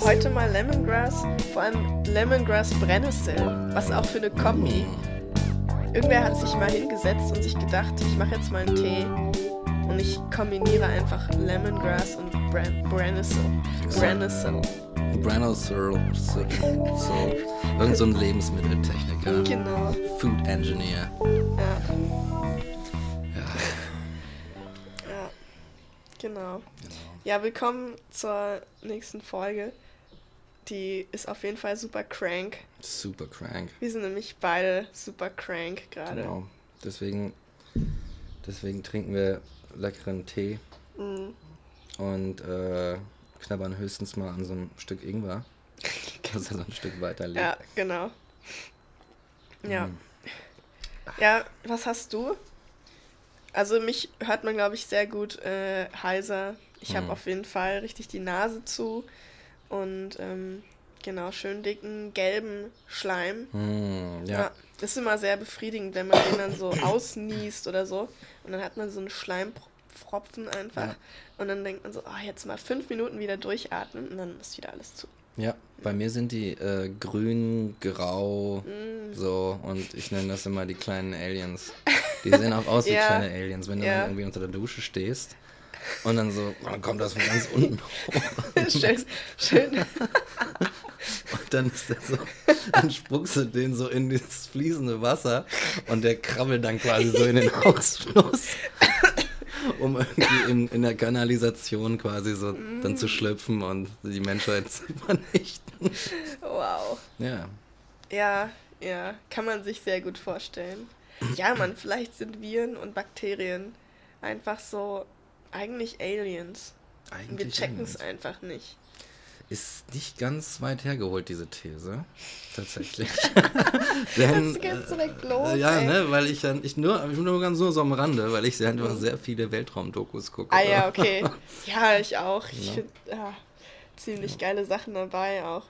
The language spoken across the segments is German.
Heute mal Lemongrass, vor allem Lemongrass Brennnessel, was auch für eine Kombi. Irgendwer hat sich mal hingesetzt und sich gedacht, ich mache jetzt mal einen Tee und ich kombiniere einfach Lemongrass und Brennnessel. Brennnessel. Brennnessel. So, so. Irgend so ein Lebensmitteltechniker. Genau. Food Engineer. Ja, Ja, ja. Genau. genau. Ja, willkommen zur nächsten Folge. Die ist auf jeden Fall super crank. Super crank. Wir sind nämlich beide super crank gerade. Genau. Deswegen, deswegen trinken wir leckeren Tee Mhm. und äh, knabbern höchstens mal an so einem Stück Ingwer. Das er so ein Stück weiter liegt. Ja, genau. Ja. Mhm. Ja, was hast du? Also mich hört man, glaube ich, sehr gut äh, heiser. Ich habe Mhm. auf jeden Fall richtig die Nase zu und ähm, genau, schön dicken gelben Schleim. Hm, ja. Das ist immer sehr befriedigend, wenn man den dann so ausniest oder so. Und dann hat man so einen Schleimpfropfen einfach. Ja. Und dann denkt man so, ah, jetzt mal fünf Minuten wieder durchatmen und dann ist wieder alles zu. Ja, bei mir sind die äh, grün, grau, Mm. so und ich nenne das immer die kleinen Aliens. Die sehen auch aus wie Ja. kleine Aliens, wenn du Ja. irgendwie unter der Dusche stehst und dann so, dann kommt das von ganz unten hoch schön, schön. und dann ist der so, dann spuckst du den so in dieses fließende Wasser und der krabbelt dann quasi so in den Ausschluss, um irgendwie in, in der Kanalisation quasi so dann zu schlüpfen und die Menschheit zu vernichten. Wow. Ja. Ja, ja, kann man sich sehr gut vorstellen. Ja, man, vielleicht sind Viren und Bakterien einfach so eigentlich Aliens. Und wir Eigentlich checken es einfach nicht. Ist nicht ganz weit hergeholt, diese These. Tatsächlich. Denn, Das geht's direkt los, Äh, ja, ey. ne, weil ich ja ich nur, ich nur ganz nur so am Rande, weil ich sehr, einfach sehr viele Weltraumdokus gucke. Ah ja, okay. Ja, ich auch. Ich Ja. finde ja, ziemlich geile Sachen dabei auch.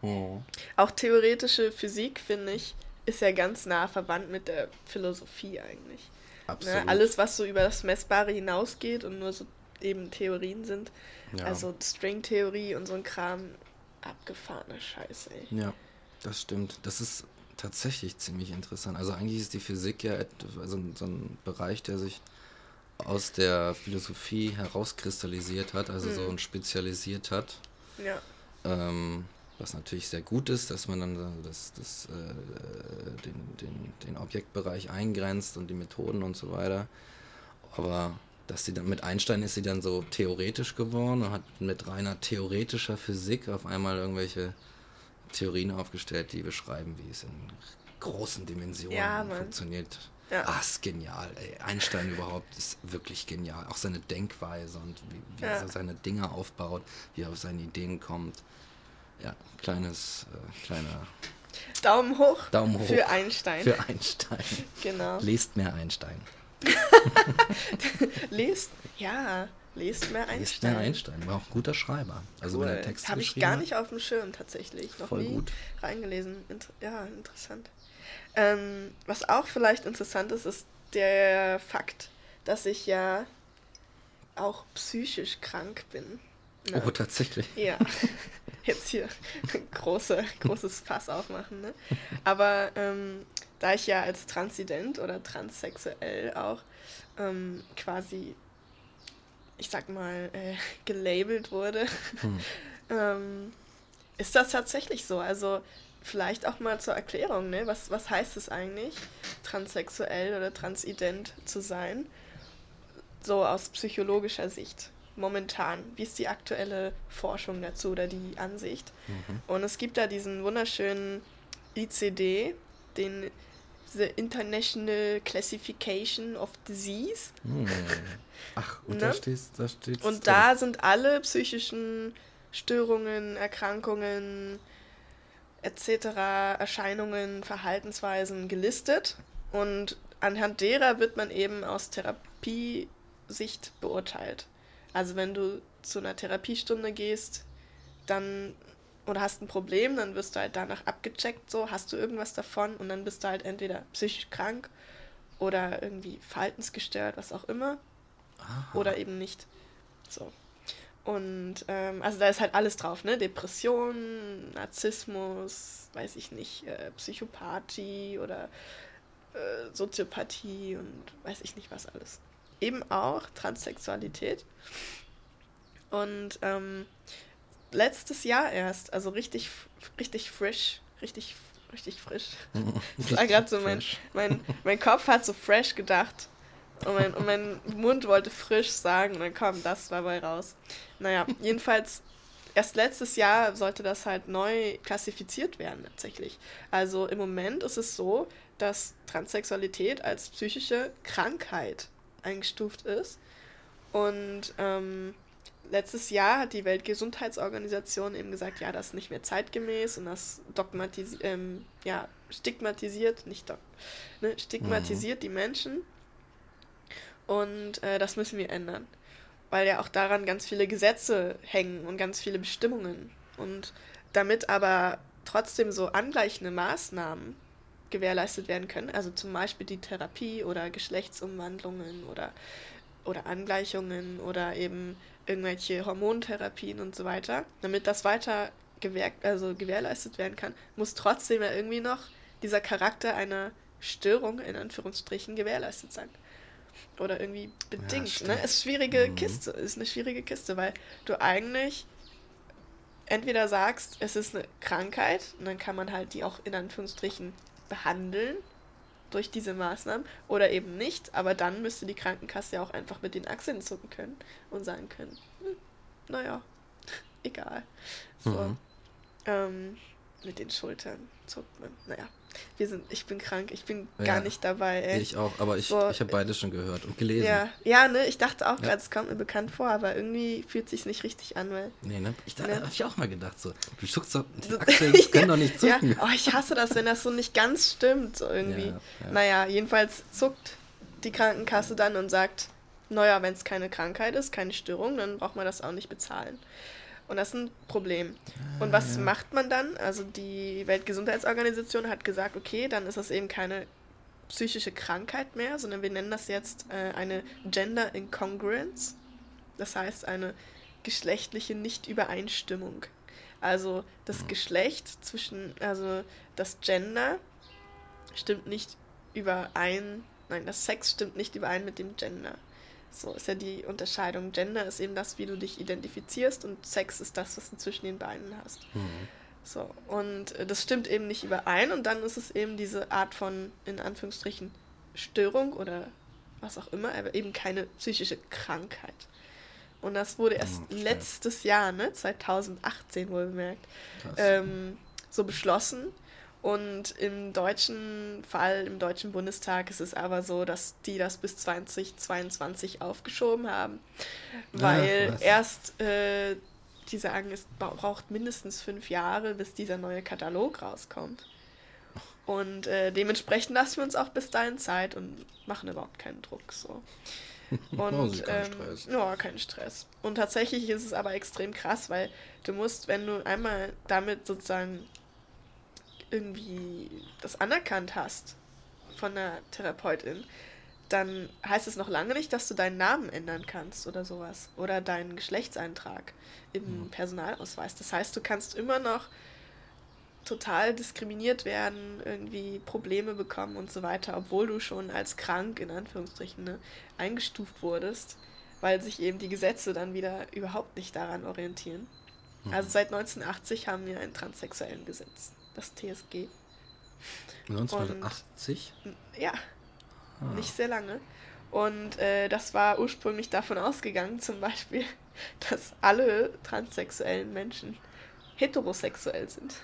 Oh. Auch theoretische Physik, finde ich, ist ja ganz nah verwandt mit der Philosophie eigentlich. Absolut. Ne? Alles, was so über das Messbare hinausgeht und nur so eben Theorien sind. Ja. Also Stringtheorie und so ein Kram, abgefahrene Scheiße, ey. Ja, das stimmt. Das ist tatsächlich ziemlich interessant. Also eigentlich ist die Physik ja et- also so ein Bereich, der sich aus der Philosophie herauskristallisiert hat, also so Mhm. und spezialisiert hat. Ja. Ähm, was natürlich sehr gut ist, dass man dann das, das, äh, den, den, den Objektbereich eingrenzt und die Methoden und so weiter. Aber dass sie dann mit Einstein ist sie dann so theoretisch geworden und hat mit reiner theoretischer Physik auf einmal irgendwelche Theorien aufgestellt, die beschreiben, wie es in großen Dimensionen Ja, funktioniert. Ja. Ah, ist genial. Ey. Einstein überhaupt ist wirklich genial. Auch seine Denkweise und wie, wie Ja. er seine Dinge aufbaut, wie er auf seine Ideen kommt. Ja, kleines, äh, kleiner Daumen hoch, Daumen hoch für Einstein. für Einstein. genau. Lest mehr Einstein. Lest, ja, lest mehr Einstein. Lest mehr Einstein. War auch ein guter Schreiber. Also wenn er Texte Habe ich gar nicht auf dem Schirm tatsächlich. Noch Voll nie gut. reingelesen. Inter ja, interessant. Ähm, was auch vielleicht interessant ist, ist der Fakt, dass ich ja auch psychisch krank bin. Ne? Oh, tatsächlich. Ja, jetzt hier große, großes Fass aufmachen. Ne? Aber ähm, da ich ja als Transident oder transsexuell auch ähm, quasi, ich sag mal, äh, gelabelt wurde, Hm. ähm, ist das tatsächlich so. Also vielleicht auch mal zur Erklärung, ne? was, was heißt es eigentlich, transsexuell oder transident zu sein? So aus psychologischer Sicht momentan. Wie ist die aktuelle Forschung dazu oder die Ansicht? Mhm. Und es gibt da diesen wunderschönen ICD, den The International Classification of Disease. Hm. Ach, und Ne? da steht da steht's Und drin. da sind alle psychischen Störungen, Erkrankungen etc., Erscheinungen, Verhaltensweisen gelistet. Und anhand derer wird man eben aus Therapiesicht beurteilt. Also wenn du zu einer Therapiestunde gehst, dann oder hast ein Problem, dann wirst du halt danach abgecheckt, so hast du irgendwas davon und dann bist du halt entweder psychisch krank oder irgendwie verhaltensgestört, was auch immer, Aha. oder eben nicht. So. Und ähm, also da ist halt alles drauf, ne? Depression, Narzissmus, weiß ich nicht, äh, Psychopathie oder äh, Soziopathie und weiß ich nicht was alles. Eben auch Transsexualität. Und ähm, letztes Jahr erst, also richtig, richtig frisch, richtig, richtig frisch. das war gerade so mein, mein, mein Kopf hat so fresh gedacht. Und mein, und mein Mund wollte frisch sagen, und dann kam das dabei raus. Naja, jedenfalls, erst letztes Jahr sollte das halt neu klassifiziert werden, tatsächlich. Also im Moment ist es so, dass Transsexualität als psychische Krankheit eingestuft ist. Und ähm, letztes Jahr hat die Weltgesundheitsorganisation eben gesagt, ja, das ist nicht mehr zeitgemäß und das dogmatisiert, ähm, ja, stigmatisiert, nicht dog ne, stigmatisiert mhm. die Menschen und äh, das müssen wir ändern. Weil ja auch daran ganz viele Gesetze hängen und ganz viele Bestimmungen. Und damit aber trotzdem so angleichende Maßnahmen gewährleistet werden können, also zum Beispiel die Therapie oder Geschlechtsumwandlungen oder, oder Angleichungen oder eben irgendwelche Hormontherapien und so weiter, damit das weiter gewähr also gewährleistet werden kann, muss trotzdem ja irgendwie noch dieser Charakter einer Störung in Anführungsstrichen gewährleistet sein oder irgendwie bedingt. Ja, ne? Ist schwierige mhm. Kiste, ist eine schwierige Kiste, weil du eigentlich entweder sagst, es ist eine Krankheit und dann kann man halt die auch in Anführungsstrichen behandeln durch diese Maßnahmen oder eben nicht, aber dann müsste die Krankenkasse ja auch einfach mit den Achseln zucken können und sagen können, hm, naja, egal. So. Mhm. Ähm, mit den Schultern zuckt man, naja wir sind, ich bin krank, ich bin ja, gar nicht dabei. Ey. Ich auch, aber ich, so, ich habe beide schon gehört und gelesen. Ja, ja ne, ich dachte auch ja. gerade, es kommt mir bekannt vor, aber irgendwie fühlt sich nicht richtig an, weil. Nee, ne? Ich, ne? habe ich auch mal gedacht, so, du schuckst doch, die Achseln ja. können doch nicht zucken. Ja. Oh, ich hasse das, wenn das so nicht ganz stimmt, so irgendwie. Ja, naja, jedenfalls zuckt die Krankenkasse dann und sagt, naja, wenn es keine Krankheit ist, keine Störung, dann braucht man das auch nicht bezahlen. Und das ist ein Problem. Und was ja. macht man dann? Also die Weltgesundheitsorganisation hat gesagt, okay, dann ist das eben keine psychische Krankheit mehr, sondern wir nennen das jetzt äh, eine Gender Incongruence. Das heißt eine geschlechtliche Nichtübereinstimmung. Also das hm. Geschlecht zwischen, also das Gender stimmt nicht überein, nein, das Sex stimmt nicht überein mit dem Gender. So ist ja die Unterscheidung. Gender ist eben das, wie du dich identifizierst und Sex ist das, was du zwischen den Beinen hast. Mhm. So, und äh, das stimmt eben nicht überein und dann ist es eben diese Art von, in Anführungsstrichen, Störung oder was auch immer, aber eben keine psychische Krankheit. Und das wurde erst okay. letztes Jahr, ne, 2018 wohl bemerkt, ähm, so beschlossen. Und im deutschen Fall, im Deutschen Bundestag ist es aber so, dass die das bis 2022 aufgeschoben haben. Weil ah, erst, äh, die sagen, es braucht mindestens fünf Jahre, bis dieser neue Katalog rauskommt. Und äh, dementsprechend lassen wir uns auch bis dahin Zeit und machen überhaupt keinen Druck. So. Und oh, kein ähm, Stress. Ja, kein Stress. Und tatsächlich ist es aber extrem krass, weil du musst, wenn du einmal damit sozusagen irgendwie das anerkannt hast von der Therapeutin, dann heißt es noch lange nicht, dass du deinen Namen ändern kannst oder sowas. Oder deinen Geschlechtseintrag im mhm. Personalausweis. Das heißt, du kannst immer noch total diskriminiert werden, irgendwie Probleme bekommen und so weiter, obwohl du schon als krank in Anführungsstrichen ne, eingestuft wurdest, weil sich eben die Gesetze dann wieder überhaupt nicht daran orientieren. Mhm. Also seit 1980 haben wir ein transsexuellen Gesetz das TSG. 1980? Und, ja, ah. nicht sehr lange. Und äh, das war ursprünglich davon ausgegangen, zum Beispiel, dass alle transsexuellen Menschen heterosexuell sind.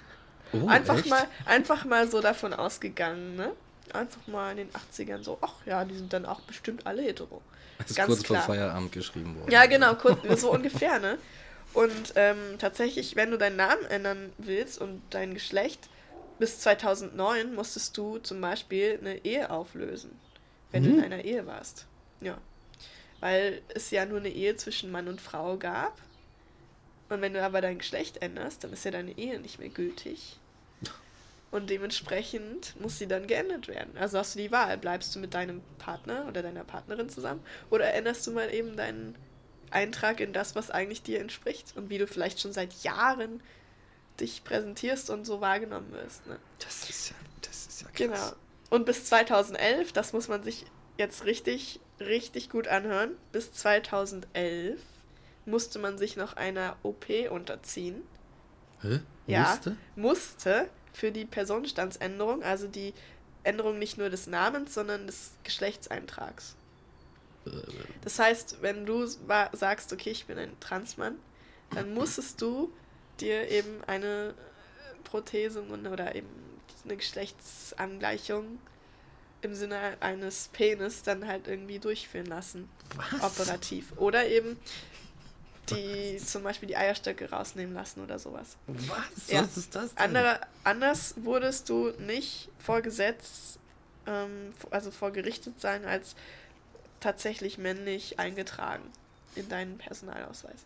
Oh, einfach, echt? mal, einfach mal so davon ausgegangen, ne? Einfach mal in den 80ern so, ach ja, die sind dann auch bestimmt alle hetero. Das ist Ganz kurz klar. vor Feierabend geschrieben worden. Ja, genau, kurz, so ungefähr, ne? Und ähm, tatsächlich, wenn du deinen Namen ändern willst und dein Geschlecht, bis 2009 musstest du zum Beispiel eine Ehe auflösen, wenn mhm. du in einer Ehe warst. Ja. Weil es ja nur eine Ehe zwischen Mann und Frau gab. Und wenn du aber dein Geschlecht änderst, dann ist ja deine Ehe nicht mehr gültig. Und dementsprechend muss sie dann geändert werden. Also hast du die Wahl, bleibst du mit deinem Partner oder deiner Partnerin zusammen oder änderst du mal eben deinen Eintrag in das, was eigentlich dir entspricht und wie du vielleicht schon seit Jahren dich präsentierst und so wahrgenommen wirst. Ne? Das ist ja, das ist ja krass. Genau. Und bis 2011, das muss man sich jetzt richtig, richtig gut anhören, bis 2011 musste man sich noch einer OP unterziehen. Hä? Ja, Musste? musste für die Personenstandsänderung, also die Änderung nicht nur des Namens, sondern des Geschlechtseintrags. Das heißt, wenn du sagst, okay, ich bin ein Transmann, dann musstest du dir eben eine äh, Prothese oder eben eine Geschlechtsangleichung im Sinne eines Penis dann halt irgendwie durchführen lassen. Was? Operativ. Oder eben die zum Beispiel die Eierstöcke rausnehmen lassen oder sowas. Was? Ja. Was ist das denn? Andere, anders wurdest du nicht vor Gesetz, ähm, also vor gerichtet sein, als tatsächlich männlich eingetragen in deinen Personalausweis.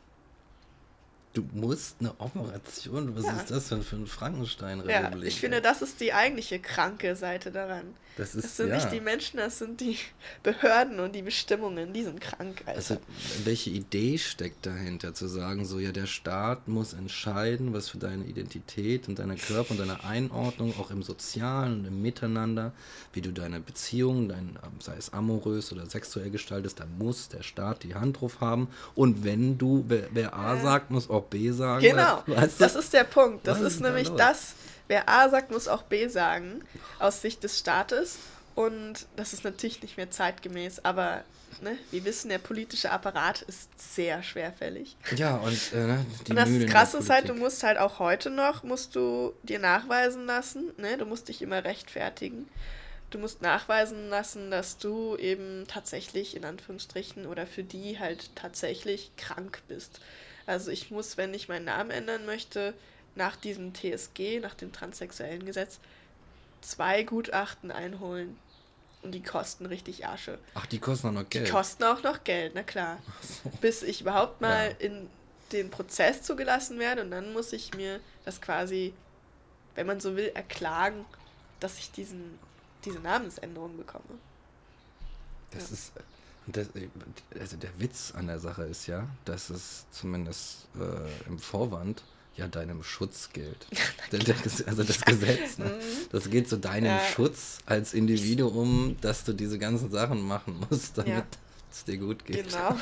Du musst eine Operation. Was Ja. ist das denn für ein Ja, Frankenstein-Republik? ich finde, das ist die eigentliche kranke Seite daran. das ist Das sind ja. nicht die Menschen, das sind die Behörden und die Bestimmungen, die sind krank. Alter. Also, welche Idee steckt dahinter, zu sagen, so, ja, der Staat muss entscheiden, was für deine Identität und deine Körper und deine Einordnung, auch im Sozialen und im Miteinander, wie du deine Beziehungen, dein, sei es amorös oder sexuell gestaltest, da muss der Staat die Hand drauf haben. Und wenn du, wer, wer A Ja. sagt, muss auch B sagen. Genau, Weißt du? das ist der Punkt. Das Was ist ist da nämlich los? das, wer A sagt, muss auch B sagen, aus Sicht des Staates. Und das ist natürlich nicht mehr zeitgemäß, aber ne, wir wissen, der politische Apparat ist sehr schwerfällig. Ja, und äh, ne, die und das Mühlen Krasse ist halt, du musst halt auch heute noch, musst du dir nachweisen lassen, ne, du musst dich immer rechtfertigen. Du musst nachweisen lassen, dass du eben tatsächlich in Anführungsstrichen oder für die halt tatsächlich krank bist. Also ich muss, wenn ich meinen Namen ändern möchte, nach diesem TSG, nach dem transsexuellen Gesetz, zwei Gutachten einholen. Und die kosten richtig Asche. Ach, die kosten auch noch Die Geld. kosten auch noch Geld, na klar. Bis ich überhaupt mal Ja. in den Prozess zugelassen werde und dann muss ich mir das quasi, wenn man so will, erklagen, dass ich diesen, diese Namensänderung bekomme. Das Ja. ist. Das, also der Witz an der Sache ist ja, dass es zumindest äh, im Vorwand ja deinem Schutz gilt. Also das Gesetz, ne? das gilt zu deinem Ja. Schutz als Individuum, dass du diese ganzen Sachen machen musst, damit Ja. es dir gut geht. Genau.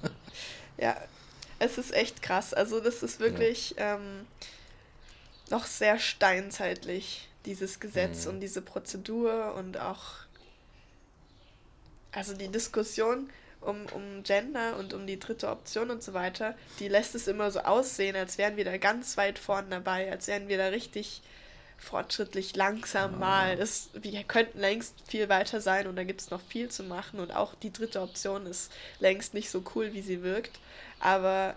ja, es ist echt krass. Also das ist wirklich ähm, noch sehr steinzeitlich, dieses Gesetz Mhm. und diese Prozedur und auch, also die Diskussion um, um Gender und um die dritte Option und so weiter, die lässt es immer so aussehen, als wären wir da ganz weit vorn dabei, als wären wir da richtig fortschrittlich langsam mal. Es, wir könnten längst viel weiter sein und da gibt es noch viel zu machen und auch die dritte Option ist längst nicht so cool, wie sie wirkt. Aber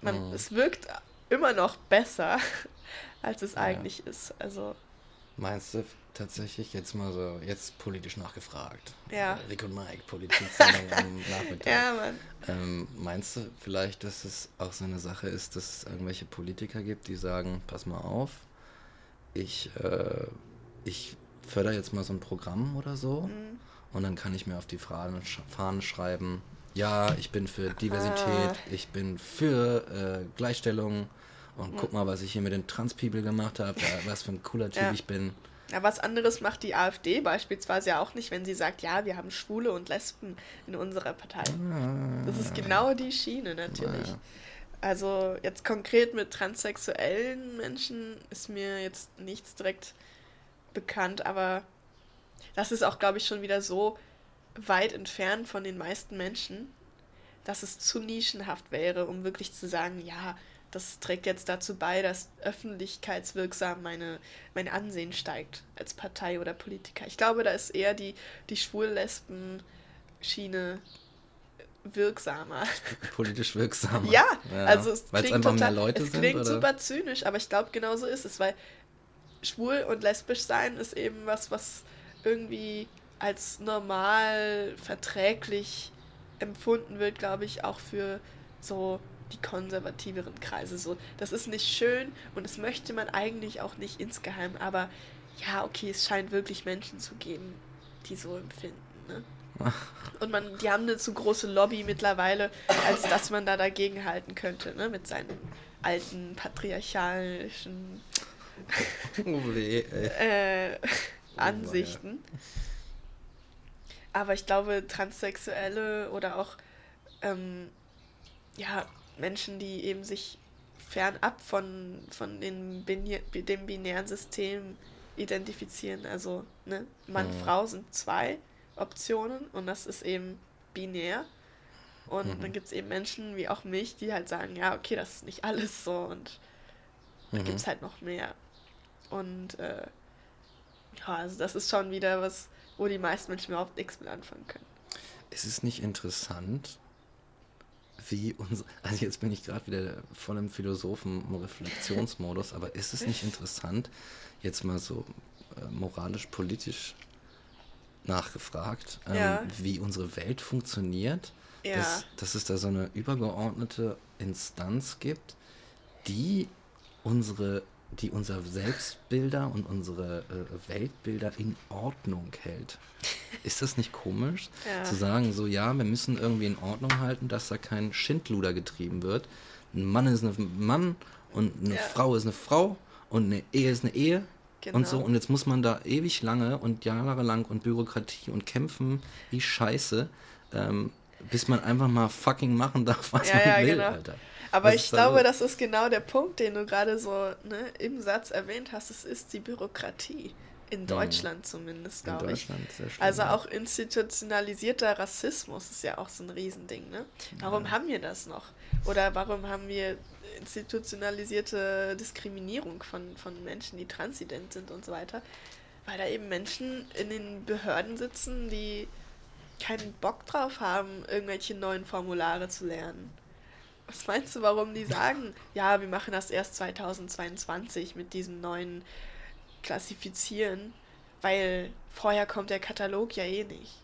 man, Mhm. es wirkt immer noch besser, als es Ja. eigentlich ist. Also, Meinst du tatsächlich jetzt mal so, jetzt politisch nachgefragt? Ja. Äh, Rick und Mike, Politik-Sendung am Nachmittag. ja, Mann. Ähm, meinst du vielleicht, dass es auch so eine Sache ist, dass es irgendwelche Politiker gibt, die sagen, pass mal auf, ich, äh, ich fördere jetzt mal so ein Programm oder so Mhm. und dann kann ich mir auf die Fahnen, sch Fahnen schreiben, ja, ich bin für Diversität, Ah. ich bin für äh, Gleichstellung und guck mal, was ich hier mit den Trans-People gemacht habe, was für ein cooler Typ Ja. ich bin. Ja, was anderes macht die AfD beispielsweise ja auch nicht, wenn sie sagt, ja, wir haben Schwule und Lesben in unserer Partei. Das ist genau die Schiene natürlich. Also jetzt konkret mit transsexuellen Menschen ist mir jetzt nichts direkt bekannt, aber das ist auch, glaube ich, schon wieder so weit entfernt von den meisten Menschen, dass es zu nischenhaft wäre, um wirklich zu sagen, ja, das trägt jetzt dazu bei, dass öffentlichkeitswirksam meine, mein Ansehen steigt als Partei oder Politiker. Ich glaube, da ist eher die, die Schwul-Lesben-Schiene wirksamer. Politisch wirksam. Ja, also es Weil es klingt, einfach total, mehr Leute es sind, klingt oder? super zynisch, aber ich glaube, genau so ist es, weil schwul und lesbisch sein ist eben was, was irgendwie als normal verträglich empfunden wird, glaube ich, auch für so die konservativeren Kreise. So, das ist nicht schön und das möchte man eigentlich auch nicht insgeheim, aber ja, okay, es scheint wirklich Menschen zu geben, die so empfinden. Ne? Und man, die haben eine zu große Lobby mittlerweile, als dass man da dagegen halten könnte, ne? Mit seinen alten patriarchalischen oh weh, äh, Ansichten. Aber ich glaube, Transsexuelle oder auch ähm, ja, Menschen, die eben sich fernab von, von den dem binären System identifizieren. Also ne, Mann, mhm. Frau sind zwei Optionen und das ist eben binär. Und mhm. dann gibt es eben Menschen wie auch mich, die halt sagen, ja, okay, das ist nicht alles so und mhm. da gibt es halt noch mehr. Und äh, ja, also das ist schon wieder was, wo die meisten Menschen überhaupt nichts mit anfangen können. Ist es nicht interessant, wie unser. Also jetzt bin ich gerade wieder voll im Philosophen-Reflexionsmodus, aber ist es nicht interessant, jetzt mal so äh, moralisch-politisch nachgefragt, ähm, ja. wie unsere Welt funktioniert? Ja. Dass, dass es da so eine übergeordnete Instanz gibt, die unsere die unser Selbstbilder und unsere äh, Weltbilder in Ordnung hält. Ist das nicht komisch? Ja. Zu sagen, so ja, wir müssen irgendwie in Ordnung halten, dass da kein Schindluder getrieben wird. Ein Mann ist ein Mann und eine ja. Frau ist eine Frau und eine Ehe ist eine Ehe. Genau. Und so, und jetzt muss man da ewig lange und jahrelang und Bürokratie und kämpfen wie Scheiße, ähm, bis man einfach mal fucking machen darf, was ja, man will, genau. Alter. Aber ich glaube, das ist genau der Punkt, den du gerade so ne, im Satz erwähnt hast. Es ist die Bürokratie. In mhm. Deutschland zumindest, glaube ich. Schlimm, also auch institutionalisierter Rassismus ist ja auch so ein Riesending. Ne? Warum ja. haben wir das noch? Oder warum haben wir institutionalisierte Diskriminierung von, von Menschen, die transident sind und so weiter? Weil da eben Menschen in den Behörden sitzen, die keinen Bock drauf haben, irgendwelche neuen Formulare zu lernen. Was meinst du, warum die sagen, ja, wir machen das erst 2022 mit diesem neuen Klassifizieren, weil vorher kommt der Katalog ja eh nicht.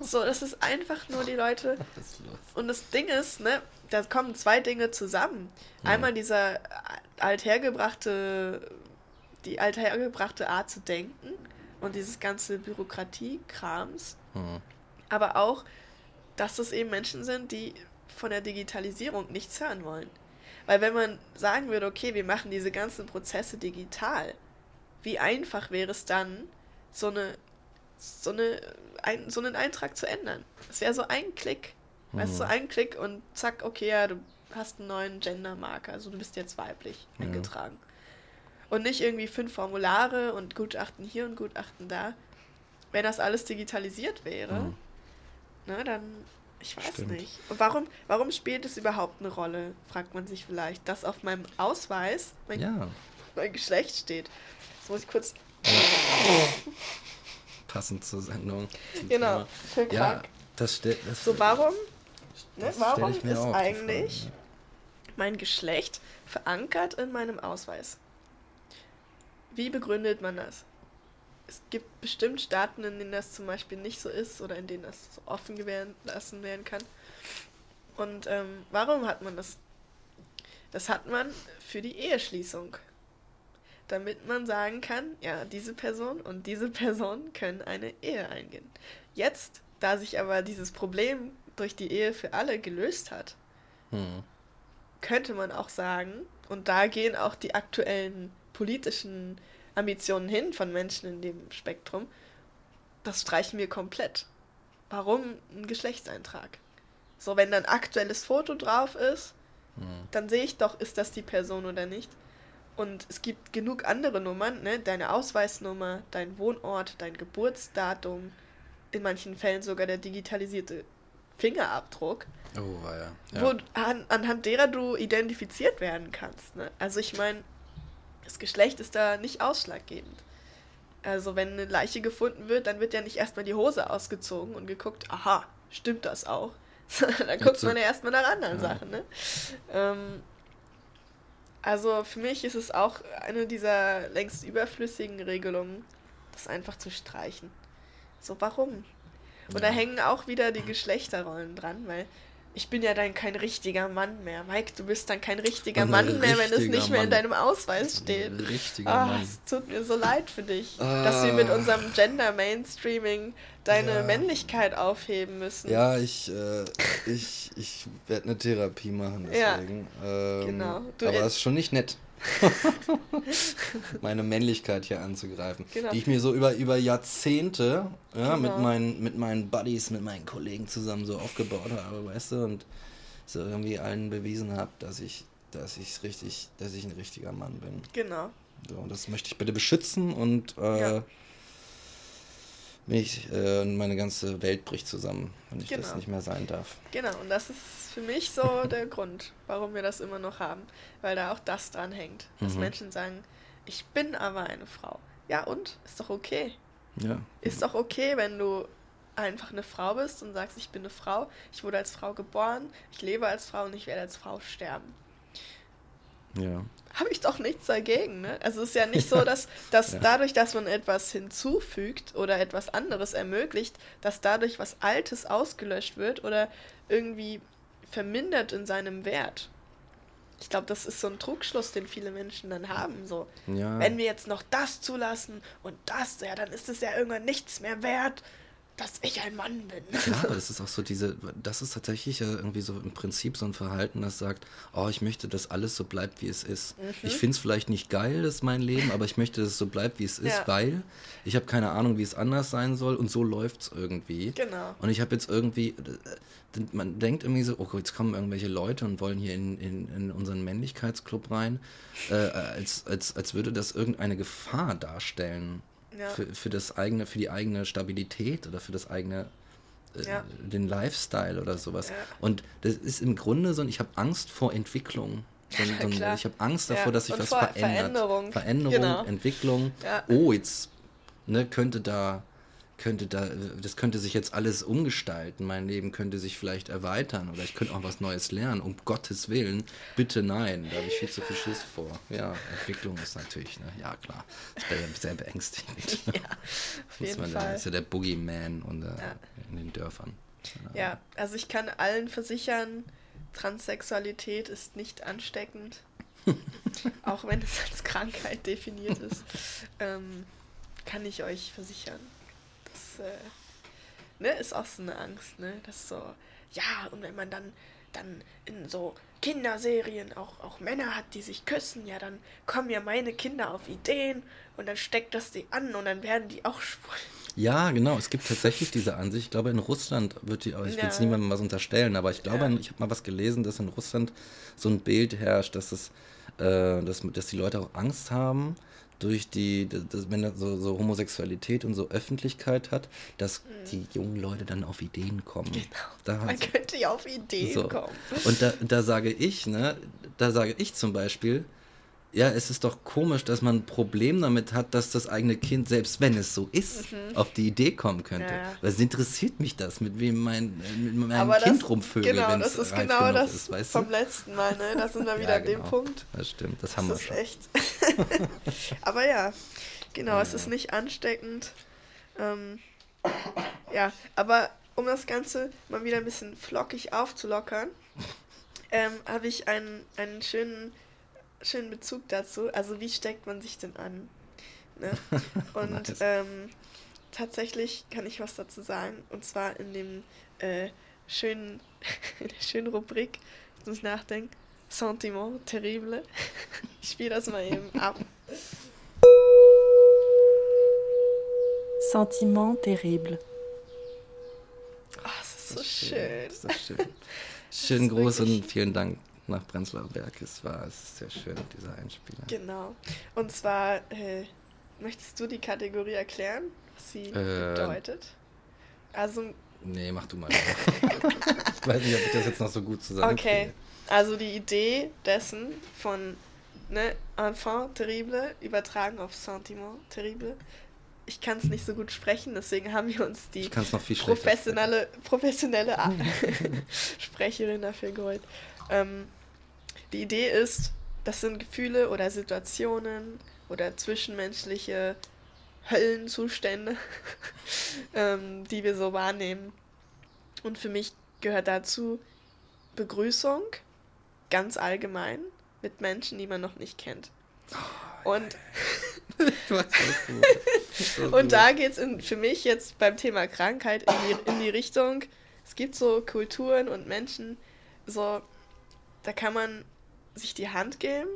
So, das ist einfach nur die Leute. Und das Ding ist, ne, da kommen zwei Dinge zusammen. Einmal dieser althergebrachte, die althergebrachte Art zu denken und dieses ganze Bürokratiekrams. Mhm. Aber auch, dass es eben Menschen sind, die von der Digitalisierung nichts hören wollen. Weil wenn man sagen würde, okay, wir machen diese ganzen Prozesse digital, wie einfach wäre es dann, so eine, so eine, ein, so einen Eintrag zu ändern? Es wäre so ein Klick. Mhm. Weißt du, so mhm. ein Klick und zack, okay, ja, du hast einen neuen Gendermarker, also du bist jetzt weiblich ja. eingetragen. Und nicht irgendwie fünf Formulare und Gutachten hier und Gutachten da. Wenn das alles digitalisiert wäre, mhm. ne, dann ich weiß Stimmt. nicht. Und warum, warum spielt es überhaupt eine Rolle, fragt man sich vielleicht, dass auf meinem Ausweis mein, ja. mein Geschlecht steht. Jetzt muss ich kurz. Passend zur Sendung. Genau. Ja, das steht. So, warum, ne, warum ist eigentlich Frage, mein Geschlecht verankert in meinem Ausweis? Wie begründet man das? es gibt bestimmt Staaten, in denen das zum Beispiel nicht so ist oder in denen das so offen gelassen werden kann. Und ähm, warum hat man das? Das hat man für die Eheschließung. Damit man sagen kann, ja, diese Person und diese Person können eine Ehe eingehen. Jetzt, da sich aber dieses Problem durch die Ehe für alle gelöst hat, hm. könnte man auch sagen, und da gehen auch die aktuellen politischen Ambitionen hin von Menschen in dem Spektrum, das streichen wir komplett. Warum ein Geschlechtseintrag? So, wenn dann aktuelles Foto drauf ist, hm. dann sehe ich doch, ist das die Person oder nicht. Und es gibt genug andere Nummern, ne? Deine Ausweisnummer, dein Wohnort, dein Geburtsdatum, in manchen Fällen sogar der digitalisierte Fingerabdruck. Oh, ja. ja. Wo, an, anhand derer du identifiziert werden kannst. Ne? Also ich meine, das Geschlecht ist da nicht ausschlaggebend. Also wenn eine Leiche gefunden wird, dann wird ja nicht erstmal die Hose ausgezogen und geguckt, aha, stimmt das auch? dann guckt man ja erstmal nach anderen ja. Sachen. Ne? Ähm, also für mich ist es auch eine dieser längst überflüssigen Regelungen, das einfach zu streichen. So, warum? Und ja. da hängen auch wieder die Geschlechterrollen dran, weil ich bin ja dann kein richtiger Mann mehr. Mike, du bist dann kein richtiger Mann mehr, wenn es nicht mehr Mann. in deinem Ausweis steht. Richtiger oh, Mann. Es tut mir so leid für dich, ah. dass wir mit unserem Gender Mainstreaming deine ja. Männlichkeit aufheben müssen. Ja, ich, äh, ich, ich werde eine Therapie machen deswegen. Ja, ähm, genau. Du aber das ist schon nicht nett. meine Männlichkeit hier anzugreifen, genau. die ich mir so über, über Jahrzehnte ja, genau. mit, meinen, mit meinen Buddies, mit meinen Kollegen zusammen so aufgebaut habe, weißt du, und so irgendwie allen bewiesen habe, dass ich, dass ich richtig, dass ich ein richtiger Mann bin. Genau. So, und das möchte ich bitte beschützen und äh, ja mich, äh, meine ganze Welt bricht zusammen, wenn ich genau. das nicht mehr sein darf. Genau, und das ist für mich so der Grund, warum wir das immer noch haben, weil da auch das dran hängt, dass mhm. Menschen sagen, ich bin aber eine Frau. Ja, und? Ist doch okay. Ja. Ist doch okay, wenn du einfach eine Frau bist und sagst, ich bin eine Frau, ich wurde als Frau geboren, ich lebe als Frau und ich werde als Frau sterben. Ja habe ich doch nichts dagegen. Ne? Also es ist ja nicht so, dass, dass ja. dadurch, dass man etwas hinzufügt oder etwas anderes ermöglicht, dass dadurch was Altes ausgelöscht wird oder irgendwie vermindert in seinem Wert. Ich glaube, das ist so ein Trugschluss, den viele Menschen dann haben. So, ja. wenn wir jetzt noch das zulassen und das, ja, dann ist es ja irgendwann nichts mehr wert dass ich ein Mann bin. Ja, aber das ist auch so diese, das ist tatsächlich ja irgendwie so im Prinzip so ein Verhalten, das sagt, oh, ich möchte, dass alles so bleibt, wie es ist. Mhm. Ich finde es vielleicht nicht geil, das ist mein Leben, aber ich möchte, dass es so bleibt, wie es ist, ja. weil ich habe keine Ahnung, wie es anders sein soll und so läuft es irgendwie. Genau. Und ich habe jetzt irgendwie, man denkt irgendwie so, oh, jetzt kommen irgendwelche Leute und wollen hier in, in, in unseren Männlichkeitsclub rein, äh, als, als, als würde das irgendeine Gefahr darstellen ja. für, für das eigene, für die eigene Stabilität oder für das eigene äh, ja. den Lifestyle oder sowas. Ja. Und das ist im Grunde so, ich habe Angst vor Entwicklung. So, so, ich habe Angst davor, dass sich was verändert. Veränderung, Veränderung genau. Entwicklung. Oh, jetzt ne, könnte da könnte da, das könnte sich jetzt alles umgestalten, mein Leben könnte sich vielleicht erweitern oder ich könnte auch was Neues lernen, um Gottes Willen, bitte nein, da habe ich viel zu viel Schiss vor. Ja, Entwicklung ist natürlich, ne, ja klar, das wäre sehr beängstigend. ja, auf jeden Fall. Da ist ja der Boogeyman und, äh, ja. in den Dörfern. Ja. ja, also ich kann allen versichern, Transsexualität ist nicht ansteckend, auch wenn es als Krankheit definiert ist, ähm, kann ich euch versichern äh, ne, ist auch so eine Angst, ne? Das so, ja, und wenn man dann, dann in so Kinderserien auch, auch Männer hat, die sich küssen, ja, dann kommen ja meine Kinder auf Ideen und dann steckt das die an und dann werden die auch schwul. Ja, genau, es gibt tatsächlich diese Ansicht. Ich glaube, in Russland wird die, ich will jetzt niemandem was unterstellen, aber ich glaube, ja. ich habe mal was gelesen, dass in Russland so ein Bild herrscht, dass es, äh, dass, dass die Leute auch Angst haben, durch die, das, wenn das so, so, Homosexualität und so Öffentlichkeit hat, dass mhm. die jungen Leute dann auf Ideen kommen. Genau. Da Man könnte ja auf Ideen so. kommen. Und da, da sage ich, ne, da sage ich zum Beispiel, ja, es ist doch komisch, dass man ein Problem damit hat, dass das eigene Kind, selbst wenn es so ist, mhm. auf die Idee kommen könnte. Ja. Was interessiert mich das, mit wem mein, mit meinem Kind das, rumvögel, Genau, das ist genau das ist, weißt du? vom letzten Mal, ne? Da sind wir wieder ja, genau. an dem Punkt. Das stimmt, das, das haben wir schon. echt. aber ja, genau, ja. es ist nicht ansteckend. Ähm, ja, aber um das Ganze mal wieder ein bisschen flockig aufzulockern, ähm, habe ich einen, einen schönen schönen Bezug dazu. Also wie steckt man sich denn an? Ne? Und nice. ähm, tatsächlich kann ich was dazu sagen. Und zwar in dem äh, schönen, in der schönen Rubrik, ich muss nachdenken, Sentiment terrible. ich spiele das mal eben ab. Sentiment terrible. Oh, das ist so das ist schön. schön. Das ist schön. Schönen Gruß und vielen Dank nach Prenzlauer Berg. Es war es ist sehr schön, dieser Einspieler. Genau. Und zwar, äh, möchtest du die Kategorie erklären, was sie äh, bedeutet? Also. Nee, mach du mal. ich weiß nicht, ob ich das jetzt noch so gut zusammen. Okay. Also die Idee dessen von ne, Enfant terrible übertragen auf Sentiment terrible. Ich kann es nicht so gut sprechen, deswegen haben wir uns die professionelle, professionelle Sprecherin dafür geholt. Ähm, die Idee ist, das sind Gefühle oder Situationen oder zwischenmenschliche Höllenzustände, ähm, die wir so wahrnehmen. Und für mich gehört dazu Begrüßung, ganz allgemein, mit Menschen, die man noch nicht kennt. Oh, und, und da geht es für mich jetzt beim Thema Krankheit in die, in die Richtung, es gibt so Kulturen und Menschen, so, da kann man sich die Hand geben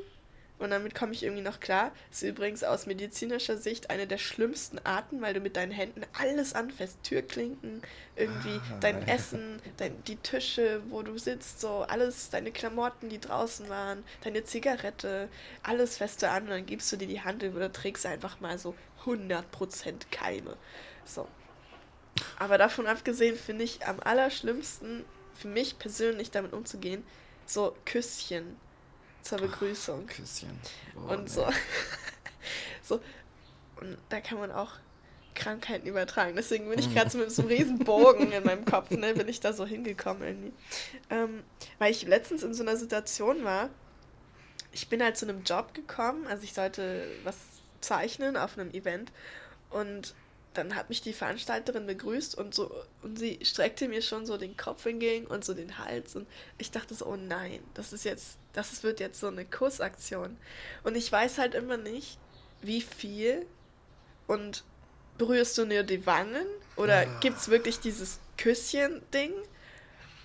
und damit komme ich irgendwie noch klar. Ist übrigens aus medizinischer Sicht eine der schlimmsten Arten, weil du mit deinen Händen alles anfasst. Türklinken, irgendwie ah, dein Essen, dein, die Tische, wo du sitzt, so alles, deine Klamotten, die draußen waren, deine Zigarette, alles feste an und dann gibst du dir die Hand oder trägst einfach mal so 100% Keime. So. Aber davon abgesehen finde ich am allerschlimmsten, für mich persönlich damit umzugehen, so Küsschen zur Begrüßung. Ach, Küsschen. Oh, und nee. so. so. Und da kann man auch Krankheiten übertragen. Deswegen bin ich mhm. gerade so mit so einem riesen Bogen in meinem Kopf, ne, bin ich da so hingekommen irgendwie. Ähm, weil ich letztens in so einer Situation war, ich bin halt zu einem Job gekommen, also ich sollte was zeichnen auf einem Event und dann hat mich die Veranstalterin begrüßt und so und sie streckte mir schon so den Kopf entgegen und so den Hals und ich dachte so, oh nein, das ist jetzt, das wird jetzt so eine Kussaktion. Und ich weiß halt immer nicht, wie viel und berührst du nur die Wangen oder ja. gibt es wirklich dieses Küsschen-Ding?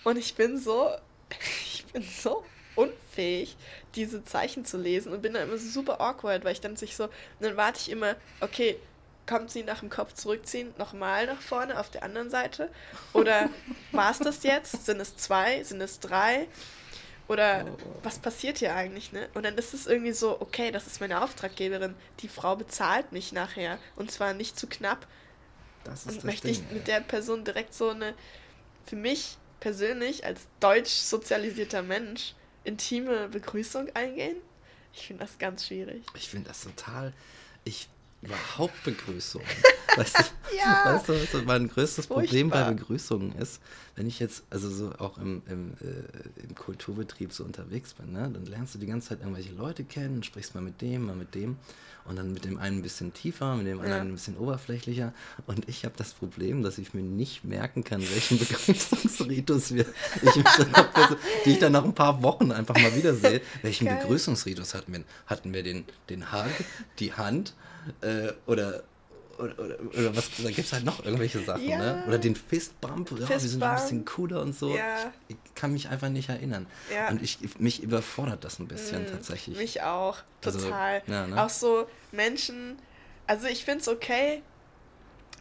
Und ich bin so, ich bin so unfähig, diese Zeichen zu lesen und bin dann immer super awkward, weil ich dann sich so, dann warte ich immer, okay, kommt sie nach dem Kopf zurückziehen, nochmal nach vorne auf der anderen Seite? Oder war es das jetzt? Sind es zwei? Sind es drei? Oder oh. was passiert hier eigentlich, ne? Und dann ist es irgendwie so, okay, das ist meine Auftraggeberin, die Frau bezahlt mich nachher und zwar nicht zu knapp. Das ist und möchte Ding, ich mit der Person direkt so eine, für mich persönlich als deutsch sozialisierter Mensch, intime Begrüßung eingehen? Ich finde das ganz schwierig. Ich finde das total, ich überhaupt Begrüßungen. weißt, du, ja, weißt du, was so mein größtes Problem bei Begrüßungen ist? Wenn ich jetzt, also so auch im, im, äh, im Kulturbetrieb so unterwegs bin, ne, dann lernst du die ganze Zeit irgendwelche Leute kennen, sprichst mal mit dem, mal mit dem und dann mit dem einen ein bisschen tiefer, mit dem anderen ja. ein bisschen oberflächlicher. Und ich habe das Problem, dass ich mir nicht merken kann, welchen Begrüßungsritus wir, ich die ich dann nach ein paar Wochen einfach mal wiedersehe. Welchen Geil. Begrüßungsritus hatten wir? Hatten wir den, den Hug, die Hand, äh, oder, oder, oder, oder, was, da gibt es halt noch irgendwelche Sachen, ja. ne? Oder den Fistbump, ja, wir sind ein bisschen cooler und so. Ja. Ich kann mich einfach nicht erinnern. Ja. Und ich, mich überfordert das ein bisschen mhm, tatsächlich. Mich auch, also, total. Also, ne? Auch so Menschen, also ich finde es okay,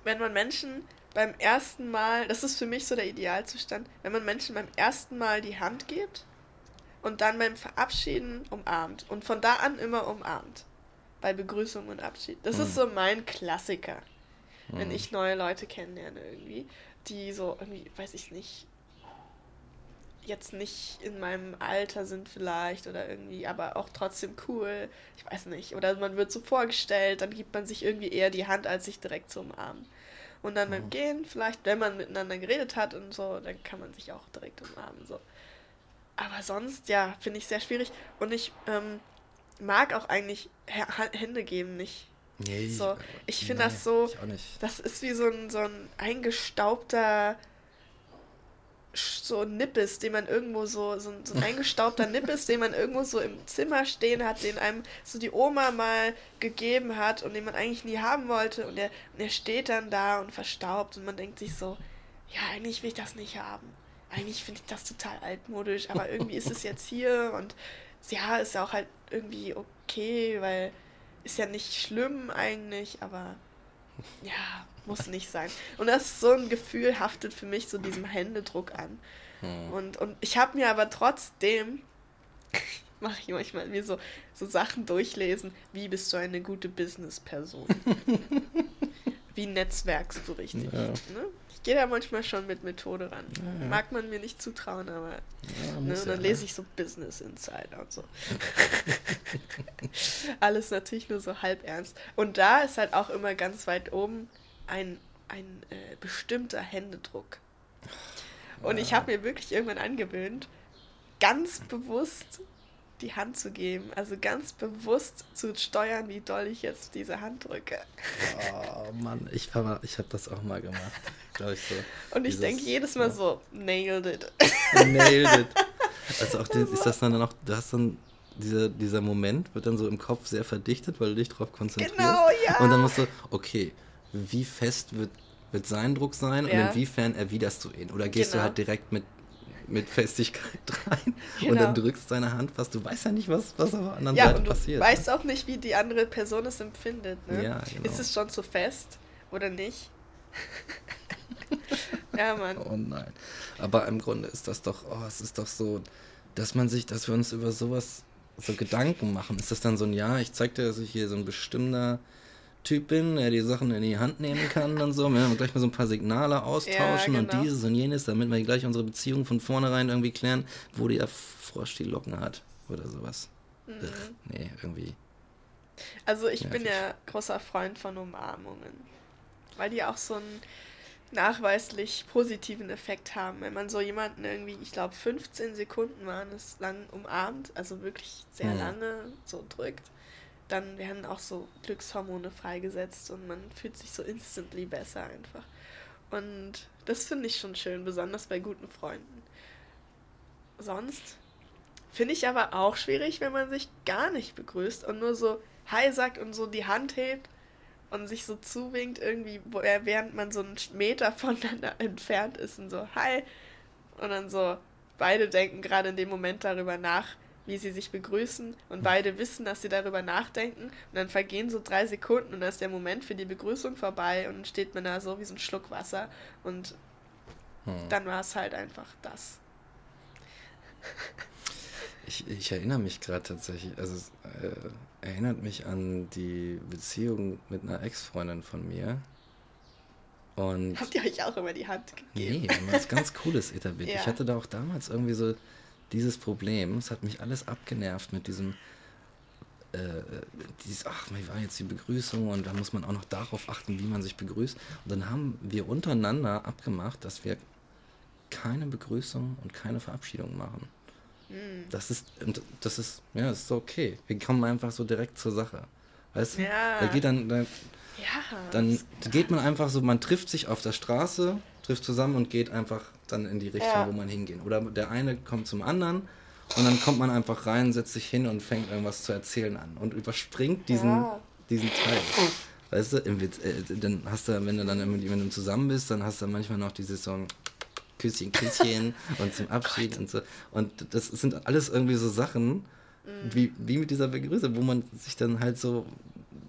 wenn man Menschen beim ersten Mal, das ist für mich so der Idealzustand, wenn man Menschen beim ersten Mal die Hand gibt und dann beim Verabschieden umarmt und von da an immer umarmt bei Begrüßung und Abschied. Das mhm. ist so mein Klassiker, mhm. wenn ich neue Leute kennenlerne irgendwie, die so irgendwie, weiß ich nicht, jetzt nicht in meinem Alter sind vielleicht oder irgendwie, aber auch trotzdem cool. Ich weiß nicht. Oder man wird so vorgestellt, dann gibt man sich irgendwie eher die Hand, als sich direkt zu umarmen. Und dann mhm. beim Gehen, vielleicht, wenn man miteinander geredet hat und so, dann kann man sich auch direkt umarmen. So. Aber sonst, ja, finde ich sehr schwierig. Und ich ähm, mag auch eigentlich Hände geben nicht. Nee, so, ich finde das so, das ist wie so ein, so ein eingestaubter so ein Nippes, den man irgendwo so, so, so ein eingestaubter Nippes, den man irgendwo so im Zimmer stehen hat, den einem so die Oma mal gegeben hat und den man eigentlich nie haben wollte und der, und der steht dann da und verstaubt und man denkt sich so, ja, eigentlich will ich das nicht haben. Eigentlich finde ich das total altmodisch, aber irgendwie ist es jetzt hier und ja, ist ja auch halt irgendwie okay, weil ist ja nicht schlimm eigentlich, aber ja, muss nicht sein. Und das ist so ein Gefühl haftet für mich so diesem Händedruck an. Hm. Und, und ich habe mir aber trotzdem, mache ich manchmal mir so, so Sachen durchlesen, wie bist du eine gute Business-Person? wie netzwerkst du richtig? Ja. Ne? Gehe da manchmal schon mit Methode ran. Ja. Mag man mir nicht zutrauen, aber ja, ne, dann lese ich so Business Insider und so. Alles natürlich nur so halb ernst. Und da ist halt auch immer ganz weit oben ein, ein äh, bestimmter Händedruck. Und ich habe mir wirklich irgendwann angewöhnt, ganz bewusst die Hand zu geben. Also ganz bewusst zu steuern, wie doll ich jetzt diese Hand drücke. Oh Mann, ich, ich habe das auch mal gemacht, glaube ich so. Und ich denke jedes Mal ja. so, nailed it. Nailed it. Also auch den, ist das dann auch, du hast dann dieser, dieser Moment wird dann so im Kopf sehr verdichtet, weil du dich darauf konzentrierst. Genau, ja. Und dann musst du, okay, wie fest wird, wird sein Druck sein ja. und inwiefern erwiderst du ihn? Oder gehst genau. du halt direkt mit, mit Festigkeit rein genau. und dann genau. drückst deine Hand fast. Du weißt ja nicht, was, was auf der anderen ja, Seite und du passiert. Du weißt auch nicht, wie die andere Person es empfindet. Ne? Ja, genau. Ist es schon zu fest oder nicht? ja, Mann. Oh nein. Aber im Grunde ist das doch, oh, es ist doch so, dass man sich, dass wir uns über sowas so Gedanken machen. Ist das dann so ein Ja, ich zeig dir, dass ich hier so ein bestimmter Typ bin, der die Sachen in die Hand nehmen kann und so. Wir haben gleich mal so ein paar Signale austauschen ja, genau. und dieses und jenes, damit wir gleich unsere Beziehung von vornherein irgendwie klären, wo der Frosch die Locken hat oder sowas. Mhm. Ugh, nee, irgendwie. Also ich nervig. bin ja großer Freund von Umarmungen, weil die auch so einen nachweislich positiven Effekt haben. Wenn man so jemanden irgendwie, ich glaube 15 Sekunden waren es lang umarmt, also wirklich sehr mhm. lange so drückt, dann werden auch so Glückshormone freigesetzt und man fühlt sich so instantly besser einfach. Und das finde ich schon schön, besonders bei guten Freunden. Sonst finde ich aber auch schwierig, wenn man sich gar nicht begrüßt und nur so Hi sagt und so die Hand hebt und sich so zuwinkt, irgendwie, während man so einen Meter voneinander entfernt ist und so Hi. Und dann so beide denken gerade in dem Moment darüber nach, wie sie sich begrüßen und beide wissen, dass sie darüber nachdenken und dann vergehen so drei Sekunden und dann ist der Moment für die Begrüßung vorbei und dann steht man da so wie so ein Schluck Wasser und hm. dann war es halt einfach das. Ich, ich erinnere mich gerade tatsächlich, also es äh, erinnert mich an die Beziehung mit einer Ex-Freundin von mir. Und Habt ihr euch auch immer die Hand gegeben? Nee, wir haben was ganz Cooles etabliert. ja. Ich hatte da auch damals irgendwie so dieses Problem. Es hat mich alles abgenervt mit diesem, äh, dieses, ach, wie war jetzt die Begrüßung und da muss man auch noch darauf achten, wie man sich begrüßt. Und dann haben wir untereinander abgemacht, dass wir keine Begrüßung und keine Verabschiedung machen. Mhm. Das ist, das ist, ja, das ist okay. Wir kommen einfach so direkt zur Sache. Weißt du? Ja. Da geht dann, da, ja, dann geht man einfach so, man trifft sich auf der Straße, trifft zusammen und geht einfach dann in die Richtung, ja. wo man hingehen. Oder der eine kommt zum anderen und dann kommt man einfach rein, setzt sich hin und fängt irgendwas zu erzählen an und überspringt diesen, ja. diesen Teil. Weißt du, im Witz, äh, dann hast du, wenn du dann mit jemandem zusammen bist, dann hast du manchmal noch diese so Küsschen, Küsschen und zum Abschied oh und so. Und das sind alles irgendwie so Sachen, mhm. wie, wie mit dieser Begrüßung, wo man sich dann halt so,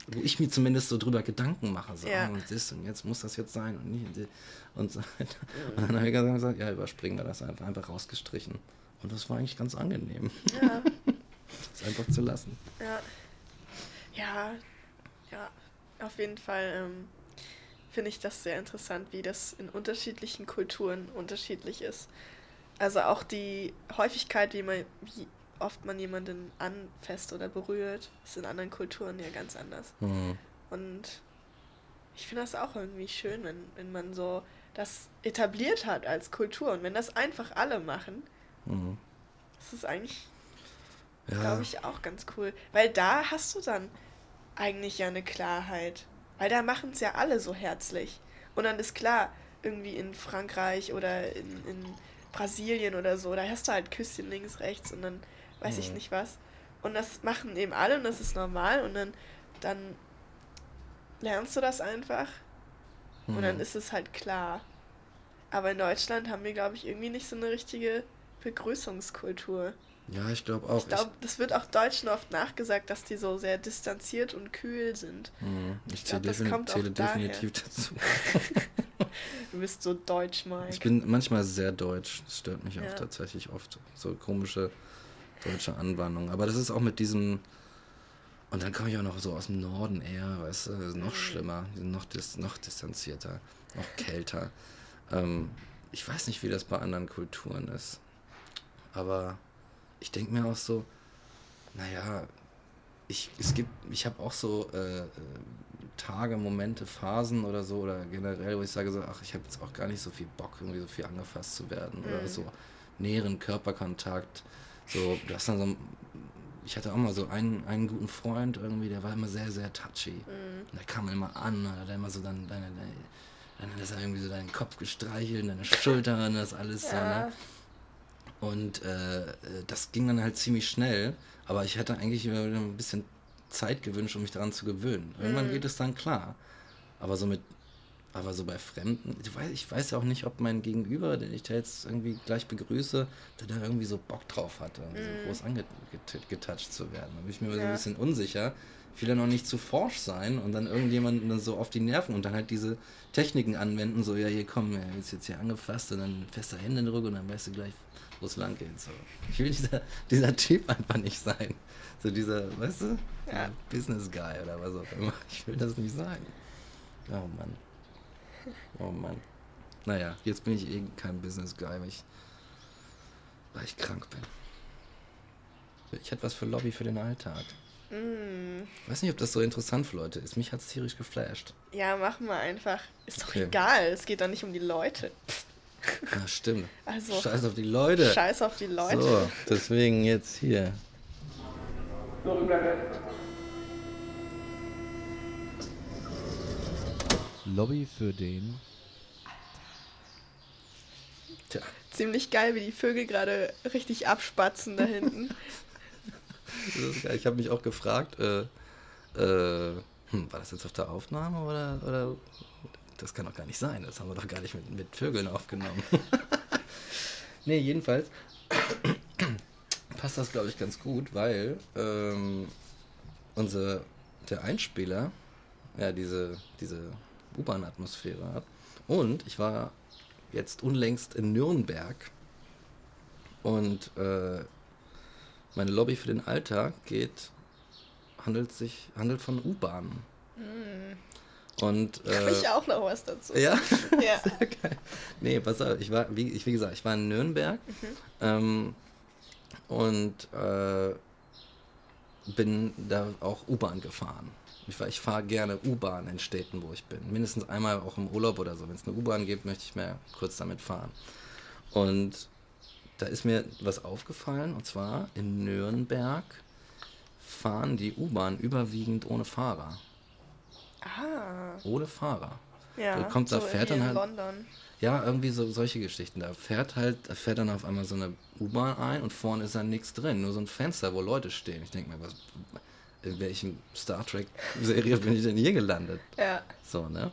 wo ich mir zumindest so drüber Gedanken mache, so, ja. und das und jetzt muss das jetzt sein und nicht und so weiter. Und dann habe ich gesagt, ja, überspringen wir das einfach, einfach rausgestrichen. Und das war eigentlich ganz angenehm. Ja. das einfach zu lassen. Ja. Ja, ja, auf jeden Fall ähm, finde ich das sehr interessant, wie das in unterschiedlichen Kulturen unterschiedlich ist. Also auch die Häufigkeit, wie, man, wie oft man jemanden anfasst oder berührt, ist in anderen Kulturen ja ganz anders. Mhm. Und ich finde das auch irgendwie schön, wenn, wenn man so das etabliert hat als Kultur und wenn das einfach alle machen, mhm. das ist eigentlich, ja. glaube ich, auch ganz cool. Weil da hast du dann eigentlich ja eine Klarheit. Weil da machen es ja alle so herzlich. Und dann ist klar, irgendwie in Frankreich oder in, in Brasilien oder so, da hast du halt Küsschen links, rechts und dann weiß mhm. ich nicht was. Und das machen eben alle und das ist normal und dann, dann lernst du das einfach mhm. und dann mhm. ist es halt klar. Aber in Deutschland haben wir, glaube ich, irgendwie nicht so eine richtige Begrüßungskultur. Ja, ich glaube auch. Ich glaube, das wird auch Deutschen oft nachgesagt, dass die so sehr distanziert und kühl sind. Mhm. Ich, ich glaub, defini zähle definitiv dazu. du bist so deutsch, Mike. Ich bin manchmal sehr deutsch. Das stört mich ja. auch tatsächlich oft. So komische deutsche Anwandlung. Aber das ist auch mit diesem. Und dann komme ich auch noch so aus dem Norden eher, weißt du, noch schlimmer, noch, dis noch distanzierter, noch kälter. Ähm, ich weiß nicht, wie das bei anderen Kulturen ist. Aber ich denke mir auch so, naja, ich, es gibt, ich habe auch so äh, Tage, Momente, Phasen oder so, oder generell, wo ich sage so, ach, ich habe jetzt auch gar nicht so viel Bock, irgendwie so viel angefasst zu werden. Mhm. Oder so näheren Körperkontakt. So, du hast dann so ich hatte auch mal so einen, einen guten Freund irgendwie, der war immer sehr, sehr touchy. Mhm. Und der kam immer an, und hat immer so dann deine, deine, dann hat er irgendwie so deinen Kopf gestreichelt, deine Schulter und das alles ja. so, ne? Und äh, das ging dann halt ziemlich schnell, aber ich hätte eigentlich immer ein bisschen Zeit gewünscht, um mich daran zu gewöhnen. Irgendwann Mhm. geht es dann klar. Aber so mit, aber so bei Fremden, ich weiß, ich weiß ja auch nicht, ob mein Gegenüber, den ich da jetzt irgendwie gleich begrüße, der da irgendwie so Bock drauf hatte, so groß angetouched zu werden. Da bin ich mir so ein Mhm. Ja. bisschen unsicher. Ich will ja noch nicht zu forsch sein und dann irgendjemanden so auf die Nerven und dann halt diese Techniken anwenden, so, ja, hier komm, ja, jetzt jetzt hier angefasst und dann fester Händedruck und dann weißt du gleich, wo es lang geht. So. Ich will dieser, dieser Typ einfach nicht sein. So dieser, weißt du, Ja. Business Guy oder was auch immer. Ich will das nicht sein. Oh Mann. Oh Mann. Naja, jetzt bin ich eh kein Business Guy, weil ich, weil ich krank bin. Ich hätte was für Lobby für den Alltag. Mm. Ich weiß nicht, ob das so interessant für Leute ist. Mich hat es tierisch geflasht. Ja, machen wir einfach. Ist doch Okay. egal. Es geht doch nicht um die Leute. Ja, stimmt. Also, Scheiß auf die Leute. scheiß auf die Leute. So, deswegen jetzt hier. Lobby für den. Tja, Ziemlich geil, wie die Vögel gerade richtig abspatzen da hinten. das ist geil. Ich habe mich auch gefragt, äh, äh, hm, war das jetzt auf der Aufnahme oder, oder das kann doch gar nicht sein. Das haben wir doch gar nicht mit, mit Vögeln aufgenommen. nee, jedenfalls passt das, glaube ich, ganz gut, weil ähm, unser, der Einspieler ja diese, diese U-Bahn-Atmosphäre hat. Und ich war jetzt unlängst in Nürnberg und äh, meine Lobby für den Alltag geht, handelt sich, handelt von U-Bahnen. Und Habe äh, ich auch noch was dazu. ja, Ja. Geil. Nee, pass auf, ich war, wie, ich, wie gesagt, ich war in Nürnberg ähm, und äh, bin da auch U-Bahn gefahren. Ich, fahr- ich fahre gerne U-Bahn in Städten, wo ich bin. Mindestens einmal auch im Urlaub oder so. Wenn es eine U-Bahn gibt, möchte ich mehr kurz damit fahren. Und da ist mir was aufgefallen, und zwar in Nürnberg fahren die U-Bahn überwiegend ohne Fahrer. Ah. Ohne Fahrer. Ja. Da kommt- da so fährt wie dann halt- London. Ja, irgendwie so solche Geschichten. Da fährt halt, da fährt dann auf einmal so eine U-Bahn ein und vorne ist dann nichts drin, nur so ein Fenster, wo Leute stehen. Ich denke mir, was, in welchem Star Trek Serie bin ich denn hier gelandet? Ja. So, ne?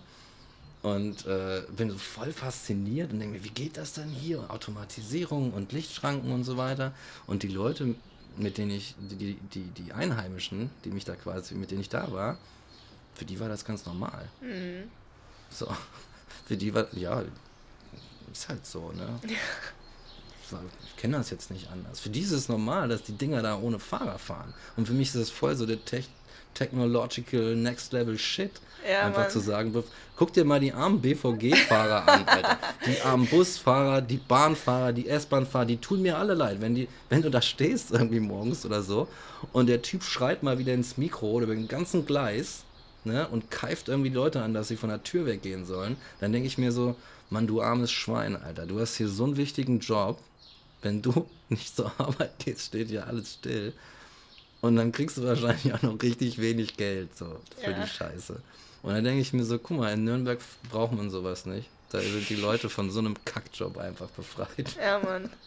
Und äh, bin so voll fasziniert und denke mir, wie geht das denn hier? Automatisierung und Lichtschranken und so weiter. Und die Leute, mit denen ich, die, die, die, Einheimischen, die mich da quasi, mit denen ich da war, für die war das ganz normal. Mhm. So. Für die war, ja, ist halt so, ne? So, Ich kenne das jetzt nicht anders. Für die ist es normal, dass die Dinger da ohne Fahrer fahren. Und für mich ist das voll so der Tech Technological Next Level Shit. Ja, Einfach Mann. zu sagen, guck dir mal die armen BVG-Fahrer an, Alter. Die armen Busfahrer, die Bahnfahrer, die S-Bahnfahrer, die tun mir alle leid. Wenn, die, wenn du da stehst irgendwie morgens oder so und der Typ schreit mal wieder ins Mikro oder über den ganzen Gleis ne, und keift irgendwie die Leute an, dass sie von der Tür weggehen sollen, dann denke ich mir so, Mann, du armes Schwein, Alter. Du hast hier so einen wichtigen Job. Wenn du nicht zur Arbeit gehst, steht hier alles still. Und dann kriegst du wahrscheinlich auch noch richtig wenig Geld so für Ja. die Scheiße. Und dann denke ich mir so, guck mal, in Nürnberg braucht man sowas nicht. Da sind die Leute von so einem Kackjob einfach befreit. Ja, Mann.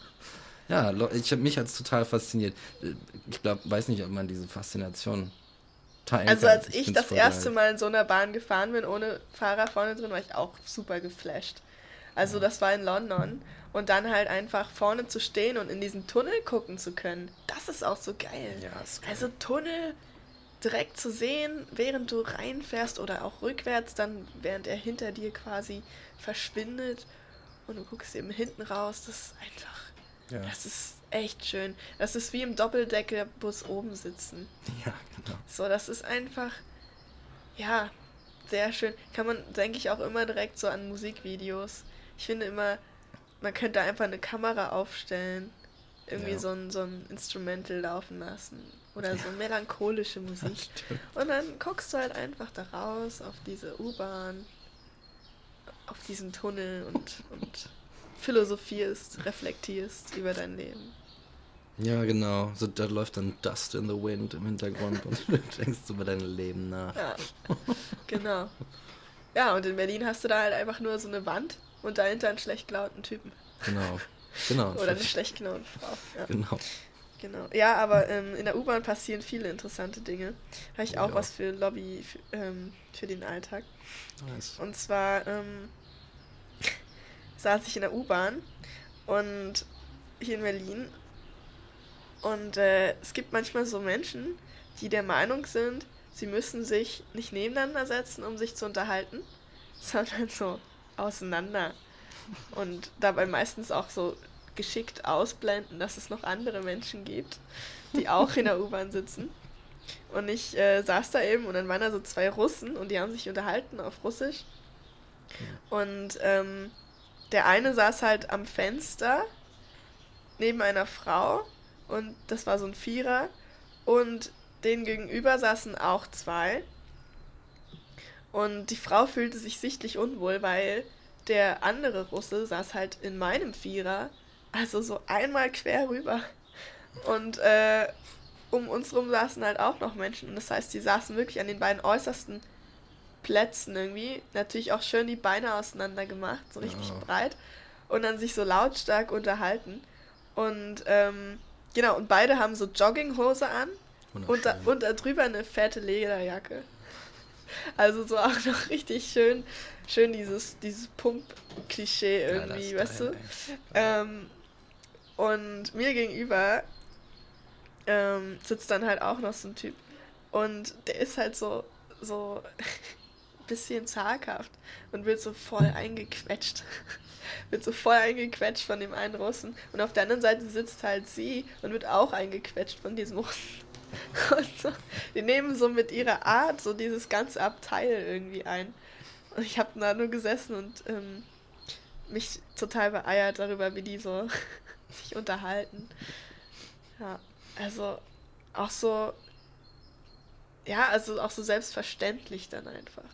Ja, ich mich hat es total fasziniert. Ich glaube, weiß nicht, ob man diese Faszination teilen Also kann. als ich find's das erste geil. Mal in so einer Bahn gefahren bin, ohne Fahrer vorne drin, war ich auch super geflasht. Also das war in London. Und dann halt einfach vorne zu stehen und in diesen Tunnel gucken zu können, das ist auch so geil. Ja, ist geil. Also Tunnel direkt zu sehen, während du reinfährst oder auch rückwärts, dann während er hinter dir quasi verschwindet und du guckst eben hinten raus, das ist einfach, Ja. das ist echt schön. Das ist wie im Doppeldeckerbus oben sitzen. ja, genau. So, das ist einfach, ja, sehr schön. Kann man, denke ich, auch immer direkt so an Musikvideos. Ich finde immer, man könnte einfach eine Kamera aufstellen, irgendwie Ja. so, ein, so ein Instrumental laufen lassen oder so melancholische Musik. Und dann guckst du halt einfach da raus auf diese U-Bahn, auf diesen Tunnel und, und philosophierst, reflektierst über dein Leben. Ja, genau. So, da läuft dann Dust in the Wind im Hintergrund und du denkst über dein Leben nach. Ja, genau. Ja, und in Berlin hast du da halt einfach nur so eine Wand und dahinter einen schlecht gelaunten Typen. Genau. Genau. Oder eine schlecht genaue Frau. Ja. Genau. Genau. Ja, aber ähm, in der U-Bahn passieren viele interessante Dinge. Habe ich auch Ja. was für Lobby für, ähm, für den Alltag. Nice. Und zwar ähm, saß ich in der U-Bahn und hier in Berlin. Und äh, es gibt manchmal so Menschen, die der Meinung sind, sie müssen sich nicht nebeneinander setzen, um sich zu unterhalten, sondern so auseinander. Und dabei meistens auch so geschickt ausblenden, dass es noch andere Menschen gibt, die auch in der U-Bahn sitzen. Und ich äh, saß da eben und dann waren da so zwei Russen und die haben sich unterhalten auf Russisch. Und ähm, der eine saß halt am Fenster neben einer Frau und das war so ein Vierer. Und den gegenüber saßen auch zwei. Und die Frau fühlte sich sichtlich unwohl, weil der andere Russe saß halt in meinem Vierer, also so einmal quer rüber. Und äh, um uns rum saßen halt auch noch Menschen. Und das heißt, die saßen wirklich an den beiden äußersten Plätzen irgendwie. Natürlich auch schön die Beine auseinander gemacht, so richtig Ja. breit. Und dann sich so lautstark unterhalten. Und ähm, genau, und beide haben so Jogginghose an und, da, und da drüber eine fette Lederjacke. Also so auch noch richtig schön, schön dieses, dieses Pump-Klischee irgendwie, Style, weißt du? Ähm, und mir gegenüber ähm, sitzt dann halt auch noch so ein Typ. Und der ist halt so, so ein bisschen zaghaft und wird so voll eingequetscht. wird so voll eingequetscht von dem einen Russen. Und auf der anderen Seite sitzt halt sie und wird auch eingequetscht von diesem Russen. So, die nehmen so mit ihrer Art so dieses ganze Abteil irgendwie ein. Und ich habe da nur gesessen und ähm, mich total beeiert darüber, wie die so sich unterhalten. Ja, also auch so, ja, also auch so selbstverständlich dann einfach.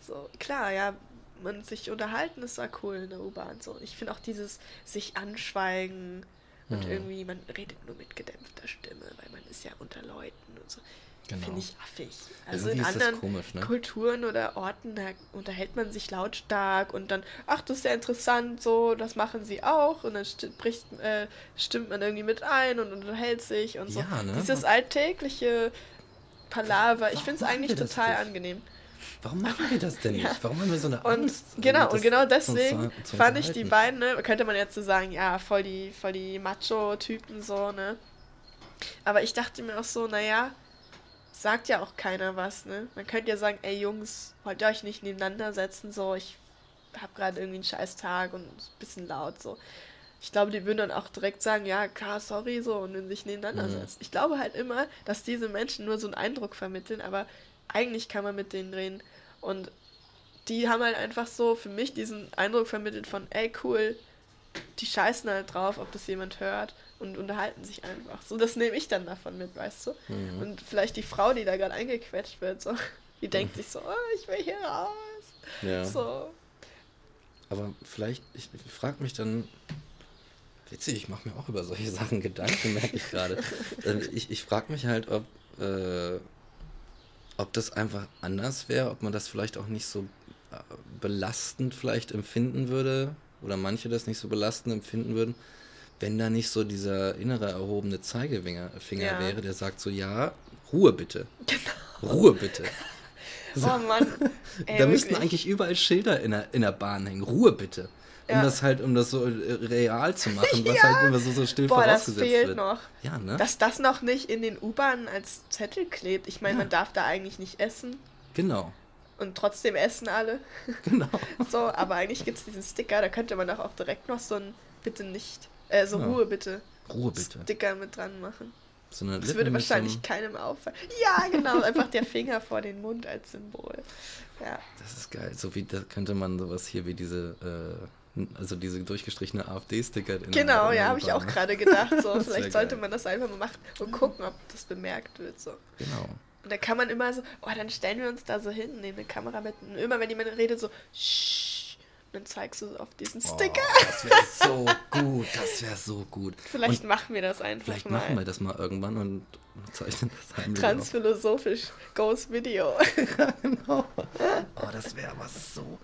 So, klar, ja, man sich unterhalten ist ja cool in der U-Bahn. So. Ich finde auch dieses sich anschweigen und Mhm. irgendwie, man redet nur mit gedämpfter Stimme, weil man ist ja unter Leuten und so. Genau. Finde ich affig. Also Irgendwie in anderen komisch, ne? Kulturen oder Orten, da unterhält man sich lautstark und dann, ach, das ist ja interessant, so, das machen sie auch und dann bricht, äh, stimmt man irgendwie mit ein und unterhält sich und so. Ja, ne? Dieses alltägliche Palaver, ich finde es eigentlich total angenehm. Warum machen wir das denn nicht? Ja. Warum haben wir so eine Und Angst? genau, das und genau deswegen zu- zu fand ich die beiden, ne, könnte man jetzt so sagen, ja, voll die, voll die Macho-Typen so, ne? Aber ich dachte mir auch so, naja, sagt ja auch keiner was, ne? Man könnte ja sagen, ey Jungs, wollt ihr euch nicht nebeneinander setzen, so, ich hab gerade irgendwie einen scheiß Tag und ein bisschen laut, so. Ich glaube, die würden dann auch direkt sagen, ja, klar, sorry, so, und sich nebeneinander Mhm. setzen. Ich glaube halt immer, dass diese Menschen nur so einen Eindruck vermitteln, aber eigentlich kann man mit denen reden. Und die haben halt einfach so für mich diesen Eindruck vermittelt von, ey, cool, die scheißen halt drauf, ob das jemand hört und unterhalten sich einfach. So, das nehme ich dann davon mit, weißt du? Mhm. Und vielleicht die Frau, die da gerade eingequetscht wird, so, die denkt sich so, oh, ich will hier raus. Ja. So. Aber vielleicht, ich, frage mich dann, witzig, ich mache mir auch über solche Sachen Gedanken, merke ich gerade. Ich ich frage mich halt, ob, äh, ob das einfach anders wäre, ob man das vielleicht auch nicht so äh, belastend vielleicht empfinden würde, oder manche das nicht so belastend empfinden würden, wenn da nicht so dieser innere erhobene Zeigefinger Finger Ja. wäre, der sagt so, ja, Ruhe bitte. Ruhe bitte. So. Oh Mann. Ey, da müssten eigentlich überall Schilder in der, in der Bahn hängen. Ruhe bitte. Um Ja. das halt, um das so äh, real zu machen, was halt immer so, so still Boah, das vorausgesetzt fehlt wird. noch. Ja, ne? Dass das noch nicht in den U-Bahnen als Zettel klebt. Ich meine, Ja. man darf da eigentlich nicht essen genau. und trotzdem essen alle. Genau. So, aber eigentlich gibt es diesen Sticker, da könnte man doch auch direkt noch so ein Bitte nicht, äh, so Ja. Ruhe bitte. Ruhe bitte. Sticker mit dran machen. So Das würde so wahrscheinlich einem- keinem auffallen. Ja, genau, einfach der Finger vor den Mund als Symbol. Ja, Das ist geil. So wie, da könnte man sowas hier wie diese, äh, also diese durchgestrichene AfD-Sticker. genau, ja, habe ich auch gerade gedacht. So, vielleicht sollte geil. man das einfach mal machen und gucken, ob das bemerkt wird. So. Genau. Und da kann man immer so, oh, dann stellen wir uns da so hin, nehmen eine Kamera mit. Und immer wenn jemand redet, so, shh. Dann zeigst du auf diesen Sticker. Oh, das wäre so gut. Das wäre so gut. Vielleicht und machen wir das einfach vielleicht mal. machen wir das mal irgendwann und zeichnen das heimlich auf. Transphilosophisch Ghost Video. genau. Oh, das wäre aber so.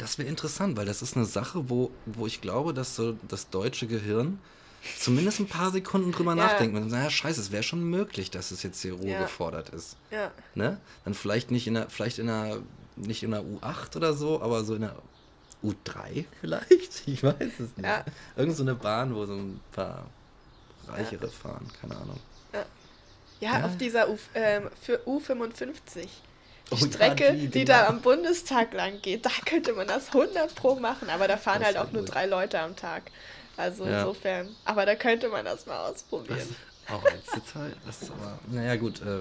Das wäre interessant, weil das ist eine Sache, wo, wo ich glaube, dass so das deutsche Gehirn zumindest ein paar Sekunden drüber Ja. nachdenkt und sagt, naja, scheiße, es wäre schon möglich, dass es jetzt hier Ruhe Ja. gefordert ist. Ja. Ne? Dann vielleicht nicht in der, vielleicht in der, nicht in der U8 oder so, aber so in der U3 vielleicht? Ich weiß es nicht. Ja. Irgend so eine Bahn, wo so ein paar Reichere fahren, keine Ahnung. Ja, auf dieser U, ähm, für U55. Die Oh ja, Strecke, die die, da am Bundestag lang geht, da könnte man das 100 pro machen, aber da fahren halt auch nur gut. drei Leute am Tag. Also Ja. insofern. Aber da könnte man das mal ausprobieren. Auch als Detail. Das ist aber, naja, gut, äh,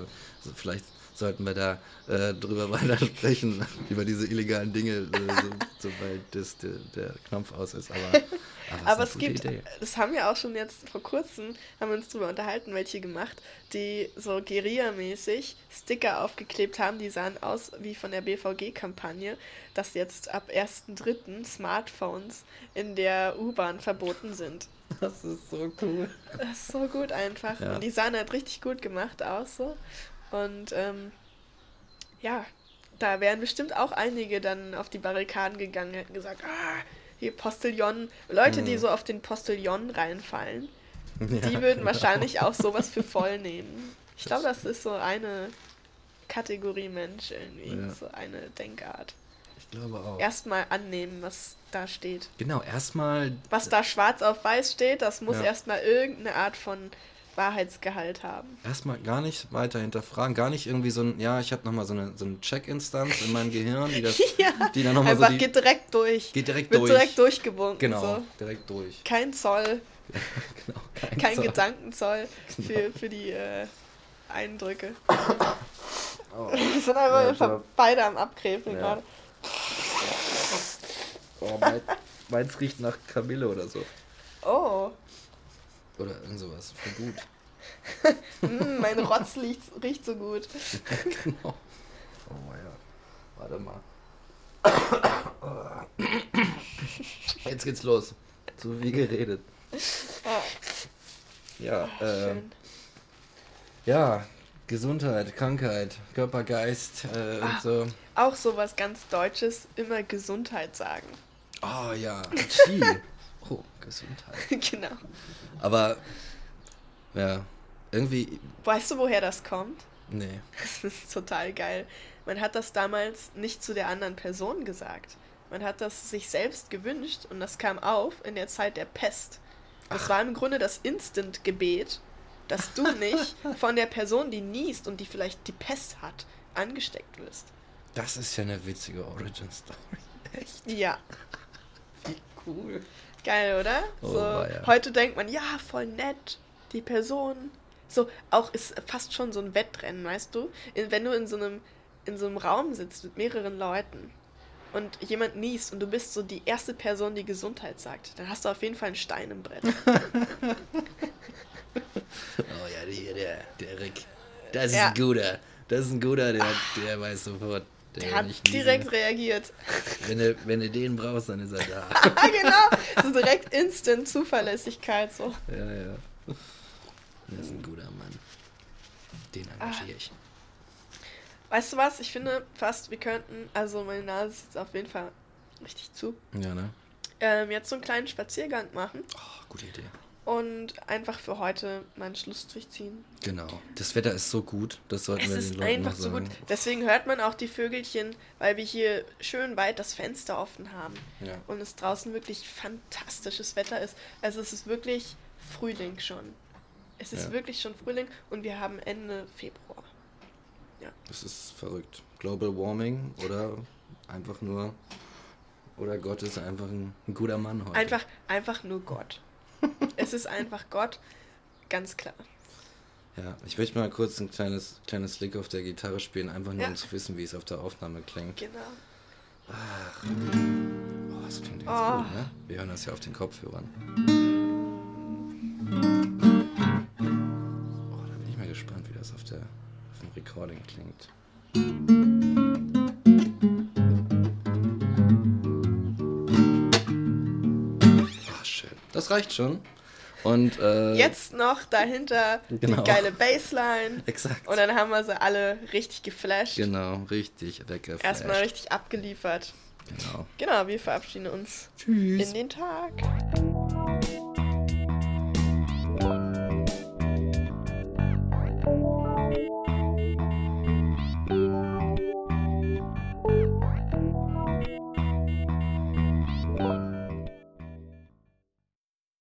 vielleicht sollten wir da äh, drüber weiter sprechen, über diese illegalen Dinge, äh, so, sobald das, der, der Knopf aus ist. Aber, aber, ist Aber eine es gibt, Idee. das haben wir auch schon jetzt vor kurzem, haben wir uns drüber unterhalten, welche gemacht, die so Guerilla-mäßig Sticker aufgeklebt haben, die sahen aus wie von der BVG-Kampagne, dass jetzt ab 1.3. Smartphones in der U-Bahn verboten sind. Das ist so cool. Das ist so gut einfach. Ja. Und die sahen halt richtig gut gemacht aus so. Und ähm, ja, da wären bestimmt auch einige dann auf die Barrikaden gegangen, hätten gesagt, ah, hier Postillon, Leute, die Mhm. so auf den Postillon reinfallen, Ja, die würden genau. wahrscheinlich auch sowas für voll nehmen. Ich glaube, das ist so eine Kategorie Mensch irgendwie, Ja. so eine Denkart. Ich glaube auch. Erstmal annehmen, was da steht. Genau, erstmal. Was da schwarz auf weiß steht, das muss Ja. erstmal irgendeine Art von Wahrheitsgehalt haben. Erstmal gar nicht weiter hinterfragen, gar nicht irgendwie so ein, ja, ich habe nochmal so eine, so eine Check-Instanz in meinem Gehirn, die, das, Ja, die dann nochmal so Einfach die, geht direkt durch. geht direkt Wird durch. direkt durchgewunken. Genau, So. direkt durch. Kein Zoll, genau, kein Zoll. Gedankenzoll Genau. für, für die äh, Eindrücke. Oh. Wir sind einfach, Ja, beide am Abgräfen Ja. gerade. Oh, mein, meins riecht nach Kamille oder so. Oh, Oder irgend sowas. Voll gut. mm, mein Rotz riecht, riecht so gut. genau. Oh ja. Warte mal. Jetzt geht's los. Zu viel geredet. Ah, Ja, äh, schön. ja, Gesundheit, Krankheit, Körper, Geist äh, Ah. und so. Auch sowas ganz Deutsches, immer Gesundheit sagen. Oh ja, Chi. Oh, Gesundheit. genau. Aber, ja, irgendwie, Weißt du, woher das kommt? nee. Das ist total geil. Man hat das damals nicht zu der anderen Person gesagt. Man hat das sich selbst gewünscht und das kam auf in der Zeit der Pest. Das war im Grunde das Instant-Gebet, dass du nicht von der Person, die niest und die vielleicht die Pest hat, angesteckt wirst. Das ist ja eine witzige Origin-Story. Echt? Ja, Wie cool. Geil, oder? Oh, so, weia. heute denkt man, ja, voll nett, die Person. So, auch ist fast schon so ein Wettrennen, weißt du? In, wenn du in so einem in so einem Raum sitzt mit mehreren Leuten und jemand niest und du bist so die erste Person, die Gesundheit sagt, dann hast du auf jeden Fall einen Stein im Brett. Oh ja, die, der, der Rick. Das ist Ja. ein guter. Das ist ein guter, der, der weiß sofort. Der, Der hat direkt reagiert. Wenn du, wenn du den brauchst, dann ist er da. ah, genau. So direkt instant Zuverlässigkeit so. ja, ja. Das ist ein guter Mann. Den engagiere ich. Weißt du was? Ich finde fast, wir könnten, also meine Nase ist jetzt auf jeden Fall richtig zu, Ja, ne? ähm, jetzt so einen kleinen Spaziergang machen Oh, gute Idee. Und einfach für heute mal einen Schlussstrich ziehen. Genau. Das Wetter ist so gut, das sollten Es wir den Leuten einfach so gut. Deswegen hört man auch die Vögelchen, weil wir hier schön weit das Fenster offen haben Ja. und es draußen wirklich fantastisches Wetter ist. Also es ist wirklich Frühling schon. Es ist Ja. wirklich schon Frühling und wir haben Ende Februar. Das ist verrückt. Global Warming oder einfach nur. Oder Gott ist einfach ein, ein guter Mann heute. Einfach, einfach nur Gott. es ist einfach Gott, ganz klar. Ja, ich möchte mal kurz ein kleines, kleines Lick auf der Gitarre spielen, einfach nur Ja. um zu wissen, wie es auf der Aufnahme klingt. Genau. Ach. Oh, das klingt ganz Oh. gut, ne? Wir hören das ja auf den Kopfhörern. Oh, da bin ich mal gespannt, wie das auf, der, auf dem Recording klingt. Das reicht schon. Und äh, Jetzt noch dahinter Genau. die geile Bassline. Exakt. Und dann haben wir sie alle richtig geflasht. Genau, richtig weggeflasht. Erstmal richtig abgeliefert. Genau. Genau, wir verabschieden uns Tschüss. in den Tag.